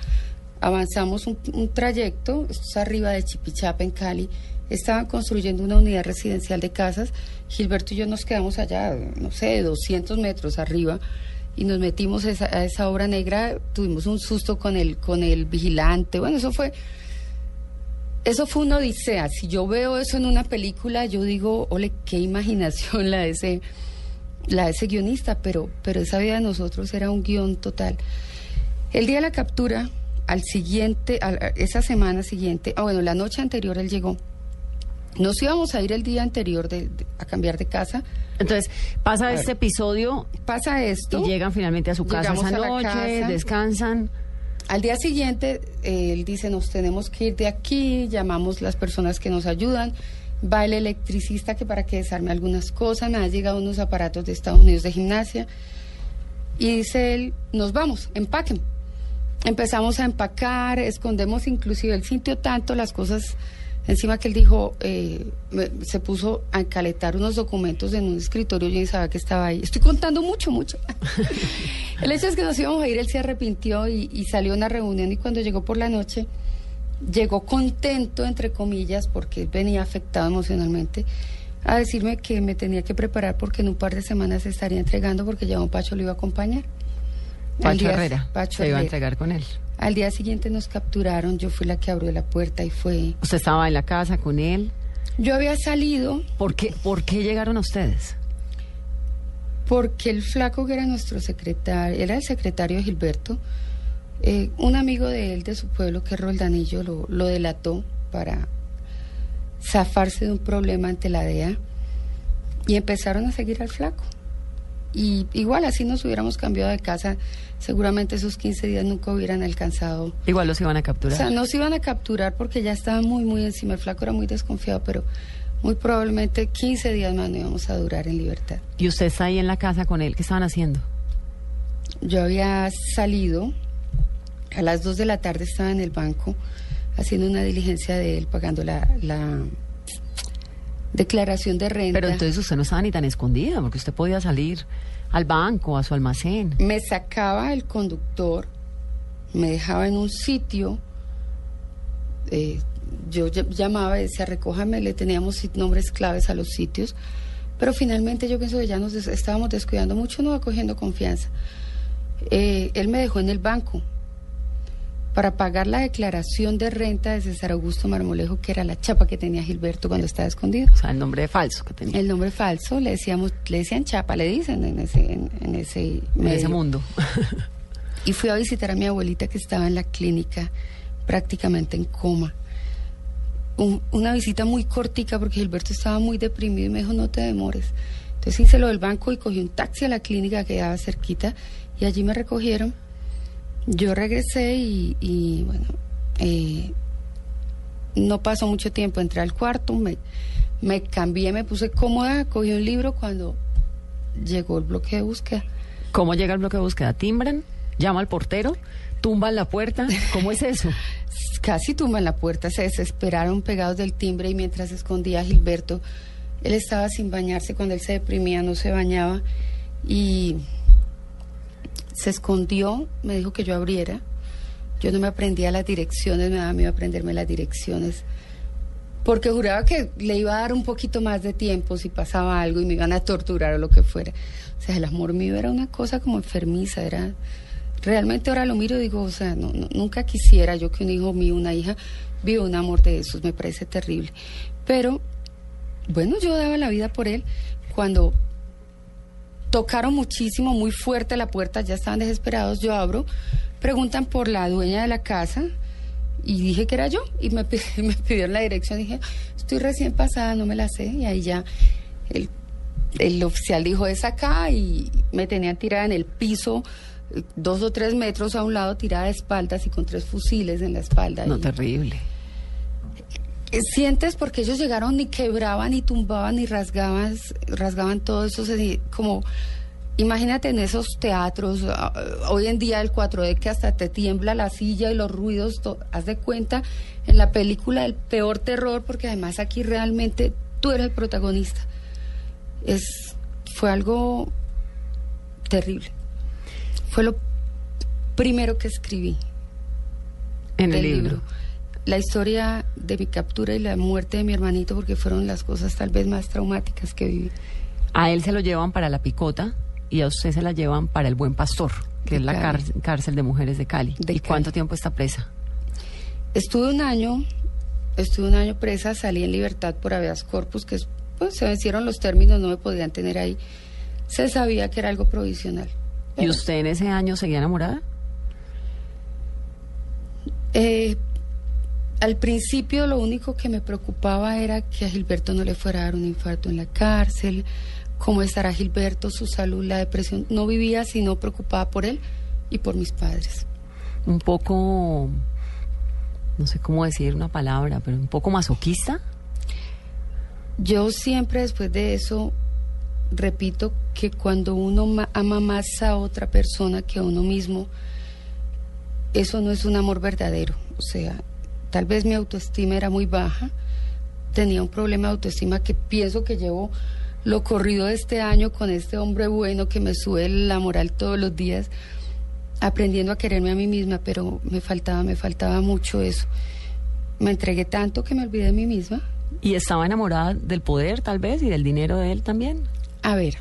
[SPEAKER 2] Avanzamos un, un trayecto, esto es arriba de Chipichapa en Cali estaban construyendo una unidad residencial de casas. Gilberto y yo nos quedamos allá, no sé, 200 metros arriba y nos metimos a esa, obra negra. Tuvimos un susto con el, con el vigilante. Bueno, eso fue. Eso fue una odisea. Si yo veo eso en una película, yo digo, ole, qué imaginación la de ese, la de ese guionista, pero, pero esa vida de nosotros era un guion total. El día de la captura, al siguiente, esa semana siguiente, ah, bueno, la noche anterior él llegó nos íbamos a ir el día anterior de, a cambiar de casa.
[SPEAKER 3] Entonces, pasa este episodio.
[SPEAKER 2] Pasa esto.
[SPEAKER 3] Y llegan finalmente a su casa esa noche, descansan.
[SPEAKER 2] Al día siguiente, él dice, nos tenemos que ir de aquí, llamamos las personas que nos ayudan, va el electricista que para que desarme algunas cosas, me han llegado unos aparatos de Estados Unidos de gimnasia, y dice él, nos vamos, empaquen. Empezamos a empacar, escondemos inclusive, el sitio tanto las cosas Encima que él dijo, eh, se puso a encaletar unos documentos en un escritorio, yo ni sabía que estaba ahí. Estoy contando mucho, mucho. el hecho es que nos íbamos a ir, él se arrepintió y, salió a una reunión y cuando llegó por la noche, llegó contento, entre comillas, porque venía afectado emocionalmente, a decirme que me tenía que preparar porque en un par de semanas se estaría entregando porque ya un Pacho lo iba a acompañar.
[SPEAKER 3] Pacho Herrera Pacho se iba a entregar con él.
[SPEAKER 2] Al día siguiente nos capturaron, yo fui la que abrió la puerta y fue...
[SPEAKER 3] ¿Usted estaba en la casa con él?
[SPEAKER 2] Yo había salido.
[SPEAKER 3] ¿Por qué, ¿Por qué llegaron a ustedes?
[SPEAKER 2] Porque el flaco que era nuestro secretario, era el secretario de Gilberto, eh, un amigo de él, de su pueblo, que es Roldanillo, lo, lo delató para zafarse de un problema ante la DEA y empezaron a seguir al flaco. Y igual así nos hubiéramos cambiado de casa, seguramente esos 15 días nunca hubieran alcanzado.
[SPEAKER 3] Igual los iban a capturar.
[SPEAKER 2] O sea, nos iban a capturar porque ya estaban muy, muy encima. El flaco era muy desconfiado, pero muy probablemente 15 días más no íbamos a durar en libertad.
[SPEAKER 3] ¿Y usted está ahí en la casa con él? ¿Qué estaban haciendo?
[SPEAKER 2] Yo había salido, a las 2 de la tarde estaba en el banco haciendo una diligencia de él, pagando la, la declaración de renta.
[SPEAKER 3] Pero entonces usted no estaba ni tan escondida, porque usted podía salir al banco, a su almacén.
[SPEAKER 2] Me sacaba el conductor, me dejaba en un sitio, eh, yo ll- llamaba y decía, recójame, le teníamos nombres claves a los sitios, pero finalmente yo pienso que ya nos des- estábamos descuidando mucho, no va cogiendo confianza. Eh, él me dejó en el banco para pagar la declaración de renta de César Augusto Marmolejo, que era la chapa que tenía Gilberto cuando estaba escondido.
[SPEAKER 3] O sea, el nombre falso que tenía.
[SPEAKER 2] El nombre falso, le decíamos, le decían chapa, le dicen en ese, en, en ese,
[SPEAKER 3] en ese mundo.
[SPEAKER 2] Y fui a visitar a mi abuelita que estaba en la clínica, prácticamente en coma. Un- una visita muy cortica porque Gilberto estaba muy deprimido y me dijo, no te demores. Entonces hice lo del banco y cogí un taxi a la clínica que quedaba cerquita y allí me recogieron. Yo regresé y, y, bueno, eh, no pasó mucho tiempo, entré al cuarto, me, me cambié, me puse cómoda, cogí un libro cuando llegó el bloque de búsqueda.
[SPEAKER 3] ¿Cómo llega el bloque de búsqueda? ¿Timbran? ¿Llama al portero? ¿Tumban la puerta? ¿Cómo es eso?
[SPEAKER 2] Casi tumban la puerta, se desesperaron pegados del timbre y mientras se escondía Gilberto, él estaba sin bañarse cuando él se deprimía, no se bañaba y se escondió, me dijo que yo abriera. Yo no me aprendía las direcciones, me daba miedo aprenderme las direcciones, porque juraba que le iba a dar un poquito más de tiempo si pasaba algo y me iban a torturar o lo que fuera. O sea, el amor mío era una cosa como enfermiza, era realmente ahora lo miro y digo, o sea, no, no- nunca quisiera yo que un hijo mío, una hija, viva un amor de esos, me parece terrible. Pero, bueno, yo daba la vida por él. Cuando tocaron muchísimo, muy fuerte la puerta, ya estaban desesperados, yo abro, preguntan por la dueña de la casa y dije que era yo y me, me pidieron la dirección, dije, estoy recién pasada, no me la sé y ahí ya el, el oficial dijo es acá y me tenían tirada en el piso eh, dos o tres metros a un lado, tirada de espaldas y con tres fusiles en la espalda.
[SPEAKER 3] No,
[SPEAKER 2] y-
[SPEAKER 3] terrible.
[SPEAKER 2] Sientes porque ellos llegaron ni quebraban, ni tumbaban, ni rasgaban, rasgaban todo eso, como imagínate en esos teatros, ah, hoy en día el 4D que hasta te tiembla la silla y los ruidos, to- haz de cuenta en la película el peor terror, porque además aquí realmente tú eres el protagonista. Es, fue algo terrible. Fue lo primero que escribí
[SPEAKER 3] En el libro.
[SPEAKER 2] La historia de mi captura y la muerte de mi hermanito, porque fueron las cosas tal vez más traumáticas que viví.
[SPEAKER 3] A él se lo llevan para la picota y a usted se la llevan para el Buen Pastor, que
[SPEAKER 2] De
[SPEAKER 3] es la cárcel de mujeres de Cali.
[SPEAKER 2] De
[SPEAKER 3] ¿Y cuánto tiempo está presa?
[SPEAKER 2] Estuve un año, estuve un año presa, salí en libertad por habeas corpus, que es, pues, se vencieron los términos, no me podían tener ahí. Se sabía que era algo provisional.
[SPEAKER 3] ¿Y usted en ese año seguía enamorada?
[SPEAKER 2] Eh, al principio lo único que me preocupaba era que a Gilberto no le fuera a dar un infarto en la cárcel, cómo estará Gilberto, su salud, la depresión. No vivía sino preocupada por él y por mis padres.
[SPEAKER 3] Un poco, no sé cómo decir una palabra, pero un poco masoquista.
[SPEAKER 2] Yo siempre después de eso repito que cuando uno ma- ama más a otra persona que a uno mismo, eso no es un amor verdadero. O sea, tal vez mi autoestima era muy baja, tenía un problema de autoestima que pienso que llevo lo corrido de este año con este hombre bueno que me sube la moral todos los días, aprendiendo a quererme a mí misma, pero me faltaba, me faltaba mucho eso. Me entregué tanto que me olvidé de mí misma.
[SPEAKER 3] ¿Y estaba enamorada del poder, tal vez, y del dinero de él también?
[SPEAKER 2] A ver,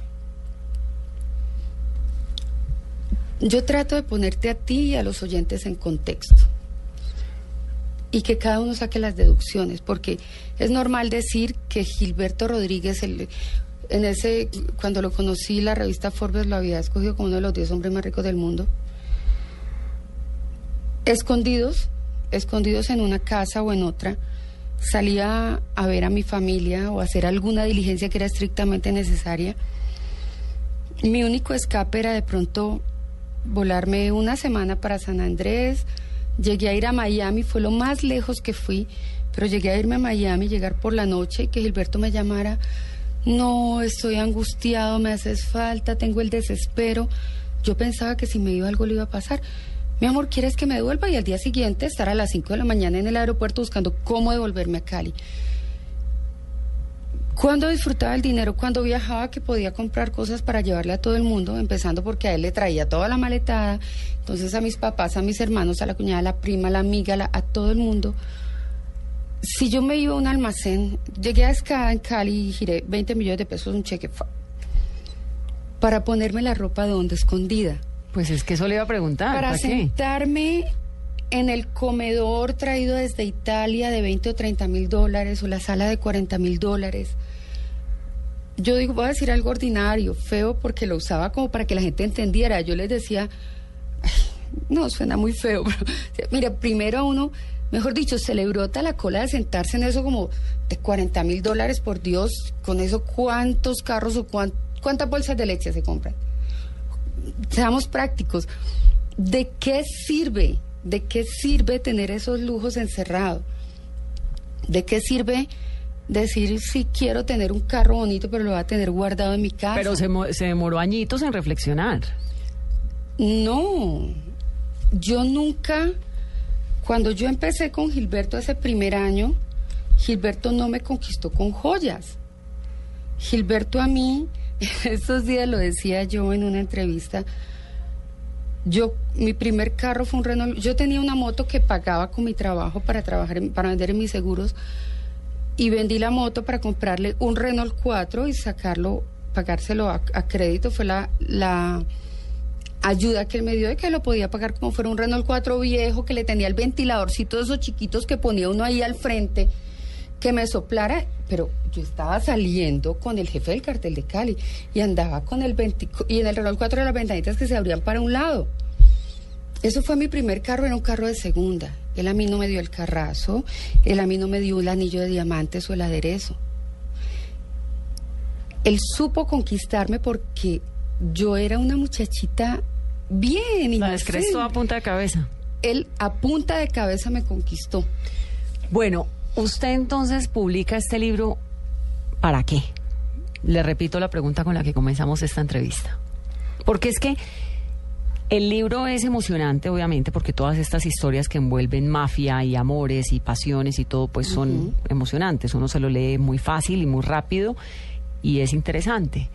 [SPEAKER 2] yo trato de ponerte a ti y a los oyentes en contexto y que cada uno saque las deducciones, porque es normal decir que Gilberto Rodríguez, en ese, cuando lo conocí, la revista Forbes lo había escogido como uno de los 10 hombres más ricos del mundo, escondidos, escondidos en una casa o en otra, salía a ver a mi familia o a hacer alguna diligencia que era estrictamente necesaria. Mi único escape era de pronto volarme una semana para San Andrés. Llegué a ir a Miami, fue lo más lejos que fui, pero llegué a irme a Miami, llegar por la noche y que Gilberto me llamara. No, estoy angustiado, me haces falta, tengo el desespero. Yo pensaba que si me iba algo le iba a pasar. Mi amor, ¿quieres que me devuelva? Y al día siguiente estar a las 5 de la mañana en el aeropuerto buscando cómo devolverme a Cali. Cuando disfrutaba el dinero, cuando viajaba, que podía comprar cosas para llevarle a todo el mundo, empezando porque a él le traía toda la maletada, entonces a mis papás, a mis hermanos, a la cuñada, a la prima, a la amiga, a todo el mundo. Si yo me iba a un almacén, llegué a Escada en Cali y giré 20 millones de pesos un cheque para ponerme la ropa donde escondida.
[SPEAKER 3] Pues es que eso le iba a preguntar.
[SPEAKER 2] Para, sentarme en el comedor traído desde Italia de 20 o 30 mil dólares o la sala de 40 mil dólares yo digo, voy a decir algo ordinario, feo, porque lo usaba como para que la gente entendiera. Yo les decía, no, suena muy feo, pero mira, primero uno, mejor dicho, se le brota la cola de sentarse en eso como de 40 mil dólares, por Dios, con eso cuántos carros o cuántas bolsas de leche se compran. Seamos prácticos. ¿De qué sirve? ¿De qué sirve tener esos lujos encerrados? ¿De qué sirve decir si quiero tener un carro bonito, pero lo voy a tener guardado en mi casa.
[SPEAKER 3] Pero se, se demoró añitos en reflexionar.
[SPEAKER 2] No, yo nunca, cuando yo empecé con Gilberto ese primer año, Gilberto no me conquistó con joyas. Gilberto a mí, estos días lo decía yo en una entrevista, yo, mi primer carro fue un Renault, yo tenía una moto que pagaba con mi trabajo para trabajar, para vender en mis seguros, y vendí la moto para comprarle un Renault 4 y sacarlo, pagárselo a, crédito. Fue la, la ayuda que él me dio de que lo podía pagar como fuera un Renault 4 viejo, que le tenía el ventiladorcito de esos chiquitos que ponía uno ahí al frente, que me soplara. Pero yo estaba saliendo con el jefe del cartel de Cali y andaba con el 20, y en el Renault 4 de las ventanitas que se abrían para un lado. Eso fue mi primer carro, era un carro de segunda. Él a mí no me dio el carrazo, él a mí no me dio el anillo de diamantes o el aderezo. Él supo conquistarme porque yo era una muchachita bien.
[SPEAKER 3] La descrestó a punta de cabeza.
[SPEAKER 2] Él a punta de cabeza me conquistó.
[SPEAKER 3] Bueno, usted entonces publica este libro, ¿para qué? Le repito la pregunta con la que comenzamos esta entrevista. Porque es que el libro es emocionante, obviamente, porque todas estas historias que envuelven mafia y amores y pasiones y todo, pues son emocionantes. Uno se lo lee muy fácil y muy rápido y es interesante.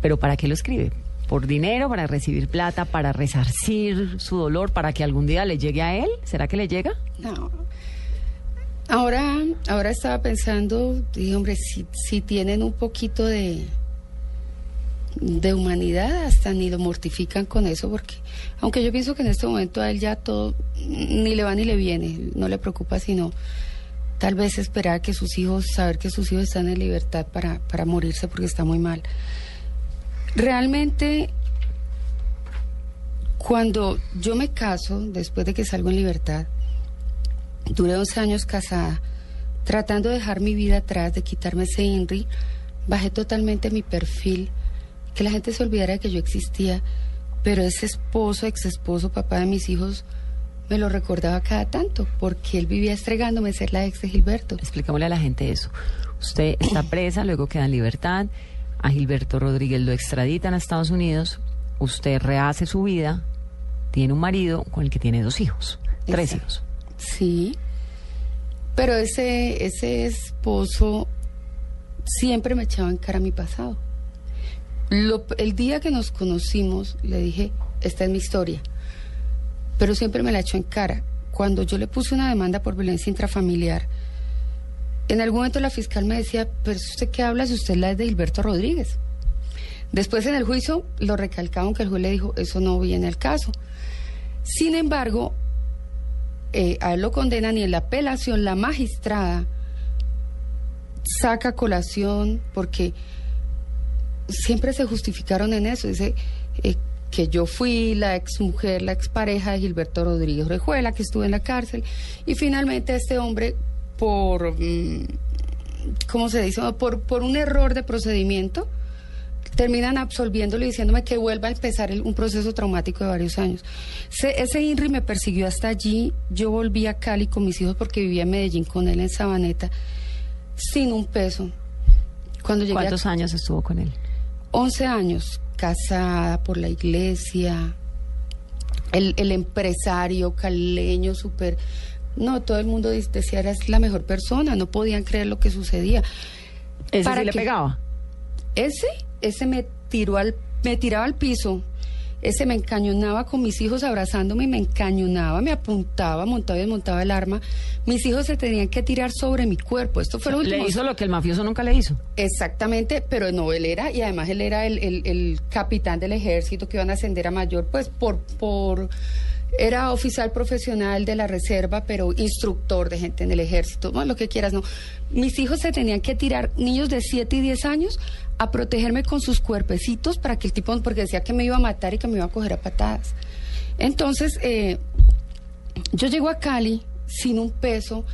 [SPEAKER 3] Pero ¿para qué lo escribe? ¿Por dinero, para recibir plata, para resarcir su dolor, para que algún día le llegue a él? ¿Será que le llega?
[SPEAKER 2] No. Ahora, ahora estaba pensando, dije, hombre, si, si tienen un poquito de, de humanidad hasta ni lo mortifican con eso porque aunque yo pienso que en este momento a él ya todo ni le va ni le viene no le preocupa sino tal vez esperar que sus hijos saber que sus hijos están en libertad para, para morirse porque está muy mal. Realmente cuando yo me caso después de que salgo en libertad duré 11 años casada tratando de dejar mi vida atrás de quitarme ese Henry bajé totalmente mi perfil que la gente se olvidara de que yo existía, pero ese esposo, ex esposo, papá de mis hijos, me lo recordaba cada tanto, porque él vivía estregándome ser la ex de Gilberto.
[SPEAKER 3] Explicámosle a la gente eso. Usted está presa, luego queda en libertad, a Gilberto Rodríguez lo extraditan a Estados Unidos, usted rehace su vida, tiene un marido con el que tiene dos hijos, tres hijos.
[SPEAKER 2] Sí, pero ese, ese esposo siempre me echaba en cara mi pasado el día que nos conocimos, le dije, esta es mi historia, pero siempre me la echó en cara. Cuando yo le puse una demanda por violencia intrafamiliar, en algún momento la fiscal me decía, pero usted qué habla si usted la es de Gilberto Rodríguez. Después en el juicio lo recalcaron que el juez le dijo, eso no viene al caso. Sin embargo, eh, a él lo condenan y en la apelación la magistrada saca colación porque siempre se justificaron en eso. Dice eh, que yo fui la ex mujer, la ex pareja de Gilberto Rodríguez Rejuela, que estuve en la cárcel. Y finalmente este hombre, por, mm, ¿cómo se dice? Por, por un error de procedimiento, terminan absolviéndolo y diciéndome que vuelva a empezar el- un proceso traumático de varios años. Se- ese INRI me persiguió hasta allí. Yo volví a Cali con mis hijos porque vivía en Medellín con él en Sabaneta, sin un peso. Cuando llegué a
[SPEAKER 3] ¿Cuántos años estuvo con él?
[SPEAKER 2] 11 años, casada por la iglesia, el, el empresario caleño, súper... No, todo el mundo decía, eras la mejor persona, no podían creer lo que sucedía.
[SPEAKER 3] ¿Ese
[SPEAKER 2] ¿Para
[SPEAKER 3] sí le pegaba?
[SPEAKER 2] Ese, ese me tiró al, me tiraba al piso. Ese me encañonaba con mis hijos abrazándome y me encañonaba, me apuntaba, montaba y desmontaba el arma. Mis hijos se tenían que tirar sobre mi cuerpo. Esto fue lo último.
[SPEAKER 3] Le hizo lo que el mafioso nunca le hizo.
[SPEAKER 2] Exactamente, pero no, él era, y además él era el, el- el capitán del ejército que iban a ascender a mayor, pues por, por, era oficial profesional de la reserva, pero instructor de gente en el ejército, bueno, lo que quieras, no. Mis hijos se tenían que tirar, niños de 7 y 10 años, a protegerme con sus cuerpecitos para que el tipo, porque decía que me iba a matar y que me iba a coger a patadas. Entonces, eh, yo llego a Cali sin un peso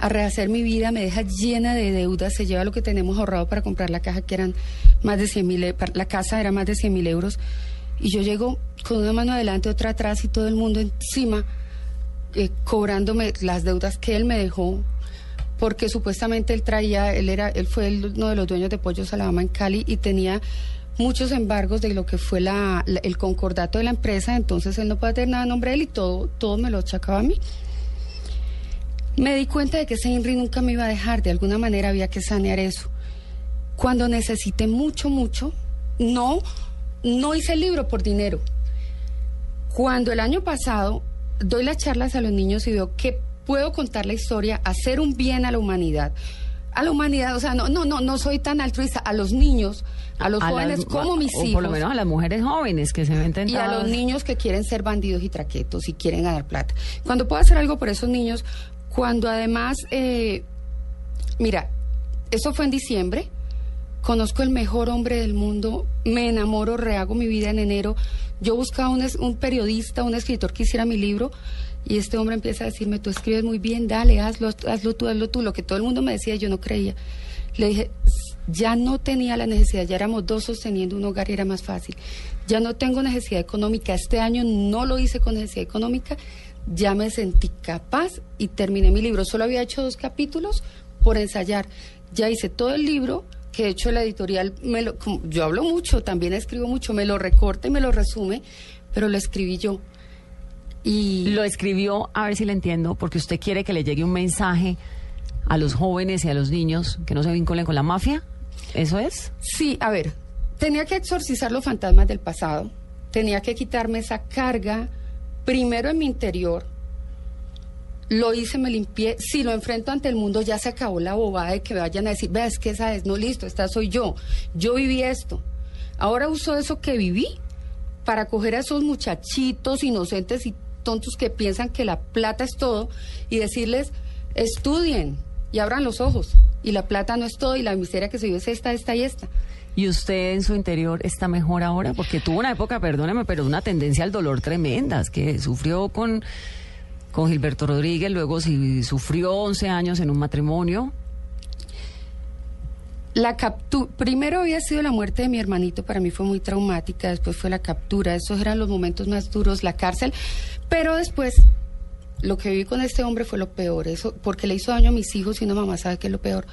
[SPEAKER 2] a rehacer mi vida, me deja llena de deudas, se lleva lo que tenemos ahorrado para comprar la caja, que eran más de 100 mil, la casa era más de 100 mil euros, y yo llego con una mano adelante, otra atrás y todo el mundo encima, eh, cobrándome las deudas que él me dejó, porque supuestamente él traía, él era, él fue uno de los dueños de Pollos Alabama en Cali y tenía muchos embargos de lo que fue el concordato de la empresa, entonces él no puede tener nada a nombre de él y todo, todo me lo achacaba a mí. Me di cuenta de que ese INRI nunca me iba a dejar, de alguna manera había que sanear eso. Cuando necesité mucho, mucho, no, no hice el libro por dinero. Cuando el año pasado doy las charlas a los niños y veo que puedo contar la historia, hacer un bien a la humanidad. A la humanidad, o sea, no, no, no, no soy tan altruista. A los niños, a los
[SPEAKER 3] A
[SPEAKER 2] jóvenes
[SPEAKER 3] las-
[SPEAKER 2] como mis
[SPEAKER 3] o
[SPEAKER 2] hijos.
[SPEAKER 3] por lo menos a las mujeres jóvenes que se ven
[SPEAKER 2] Y a
[SPEAKER 3] tentadas.
[SPEAKER 2] los niños que quieren ser bandidos y traquetos y quieren ganar plata. Cuando puedo hacer algo por esos niños, cuando además, eh, mira, eso fue en diciembre, conozco el mejor hombre del mundo, me enamoro, rehago mi vida en enero. Yo buscaba un, un periodista, un escritor que hiciera mi libro y este hombre empieza a decirme, tú escribes muy bien, dale, hazlo, hazlo tú, hazlo tú, lo que todo el mundo me decía, yo no creía. Le dije, ya no tenía la necesidad, ya éramos dos sosteniendo un hogar y era más fácil. Ya no tengo necesidad económica, este año no lo hice con necesidad económica, ya me sentí capaz y terminé mi libro. Solo había hecho dos capítulos por ensayar. Ya hice todo el libro, que de hecho la editorial, me lo, yo hablo mucho, también escribo mucho, me lo recorta y me lo resume, pero lo escribí yo. Y
[SPEAKER 3] Lo escribió, a ver si le entiendo, porque usted quiere que le llegue un mensaje a los jóvenes y a los niños que no se vinculen con la mafia. ¿Eso es?
[SPEAKER 2] Sí, a ver, tenía que exorcizar los fantasmas del pasado, tenía que quitarme esa carga, primero en mi interior, lo hice, me limpié, si lo enfrento ante el mundo ya se acabó la bobada de que vayan a decir, vea, es que esa es, no, listo, esta soy yo, yo viví esto, ahora uso eso que viví para coger a esos muchachitos inocentes y tontos que piensan que la plata es todo y decirles, estudien y abran los ojos. Y la plata no es todo y la miseria que se vive es esta, esta y esta.
[SPEAKER 3] ¿Y usted en su interior está mejor ahora? Porque tuvo una época, perdóneme, pero una tendencia al dolor tremenda, que sufrió con, con Gilberto Rodríguez, luego si sufrió 11 años en un matrimonio.
[SPEAKER 2] La captura, primero había sido la muerte de mi hermanito, para mí fue muy traumática, después fue la captura, esos eran los momentos más duros, la cárcel, pero después lo que viví con este hombre fue lo peor, eso, porque le hizo daño a mis hijos y una mamá sabe que es lo peor.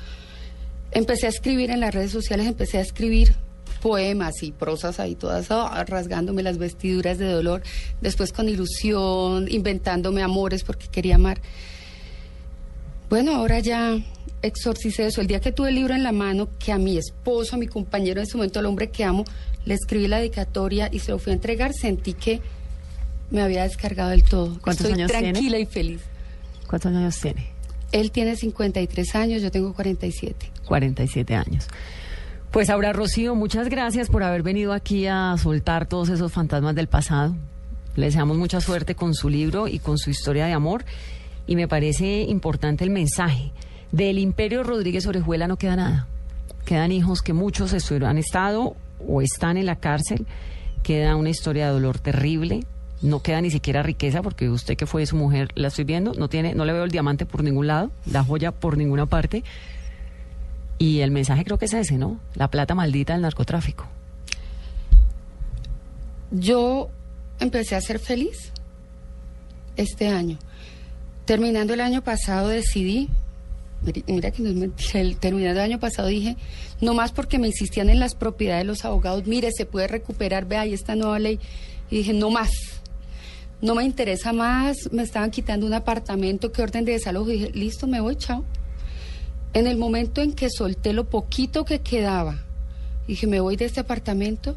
[SPEAKER 2] Empecé a escribir en las redes sociales, empecé a escribir poemas y prosas ahí todas ah, rasgándome las vestiduras de dolor, después con ilusión, inventándome amores porque quería amar. Bueno, ahora ya exorcicé eso. El día que tuve el libro en la mano, que a mi esposo, a mi compañero en ese momento, al hombre que amo, le escribí la dedicatoria y se lo fui a entregar, sentí que me había descargado del todo.
[SPEAKER 3] ¿Cuántos
[SPEAKER 2] Estoy
[SPEAKER 3] años tiene?
[SPEAKER 2] tranquila y feliz.
[SPEAKER 3] ¿Cuántos años tiene?
[SPEAKER 2] Él tiene 53 años, yo tengo 47.
[SPEAKER 3] 47 años. Pues ahora, Rocío, muchas gracias por haber venido aquí a soltar todos esos fantasmas del pasado. Le deseamos mucha suerte con su libro y con su historia de amor. Y me parece importante el mensaje. Del Imperio Rodríguez Orejuela no queda nada. Quedan hijos que muchos han estado o están en la cárcel. Queda una historia de dolor terrible. No queda ni siquiera riqueza porque usted que fue su mujer, la estoy viendo, no tiene, no le veo el diamante por ningún lado, la joya por ninguna parte. Y el mensaje creo que es ese, ¿no? La plata maldita del narcotráfico.
[SPEAKER 2] yo empecé a ser feliz este año. Terminando el año pasado decidí, mira que no es mentira, el, terminando el año pasado dije, no más porque me insistían en las propiedades de los abogados, mire, se puede recuperar, ve ahí esta nueva ley. Y dije, no más, no me interesa más, me estaban quitando un apartamento, qué orden de desalojo. Y dije, listo, me voy, chao. En el momento en que solté lo poquito que quedaba, dije, me voy de este apartamento,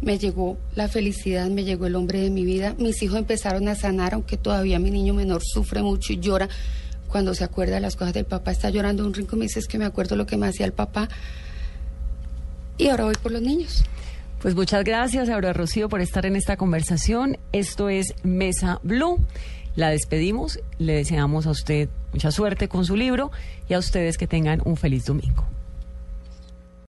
[SPEAKER 2] me llegó la felicidad, me llegó el hombre de mi vida. Mis hijos empezaron a sanar, aunque todavía mi niño menor sufre mucho y llora cuando se acuerda de las cosas del papá. Está llorando un rincón, me dice es que me acuerdo lo que me hacía el papá. Y ahora voy por los niños.
[SPEAKER 3] Pues muchas gracias, Aura Rocío, por estar en esta conversación. Esto es Mesa Blue. La despedimos, le deseamos a usted mucha suerte con su libro y a ustedes que tengan un feliz domingo.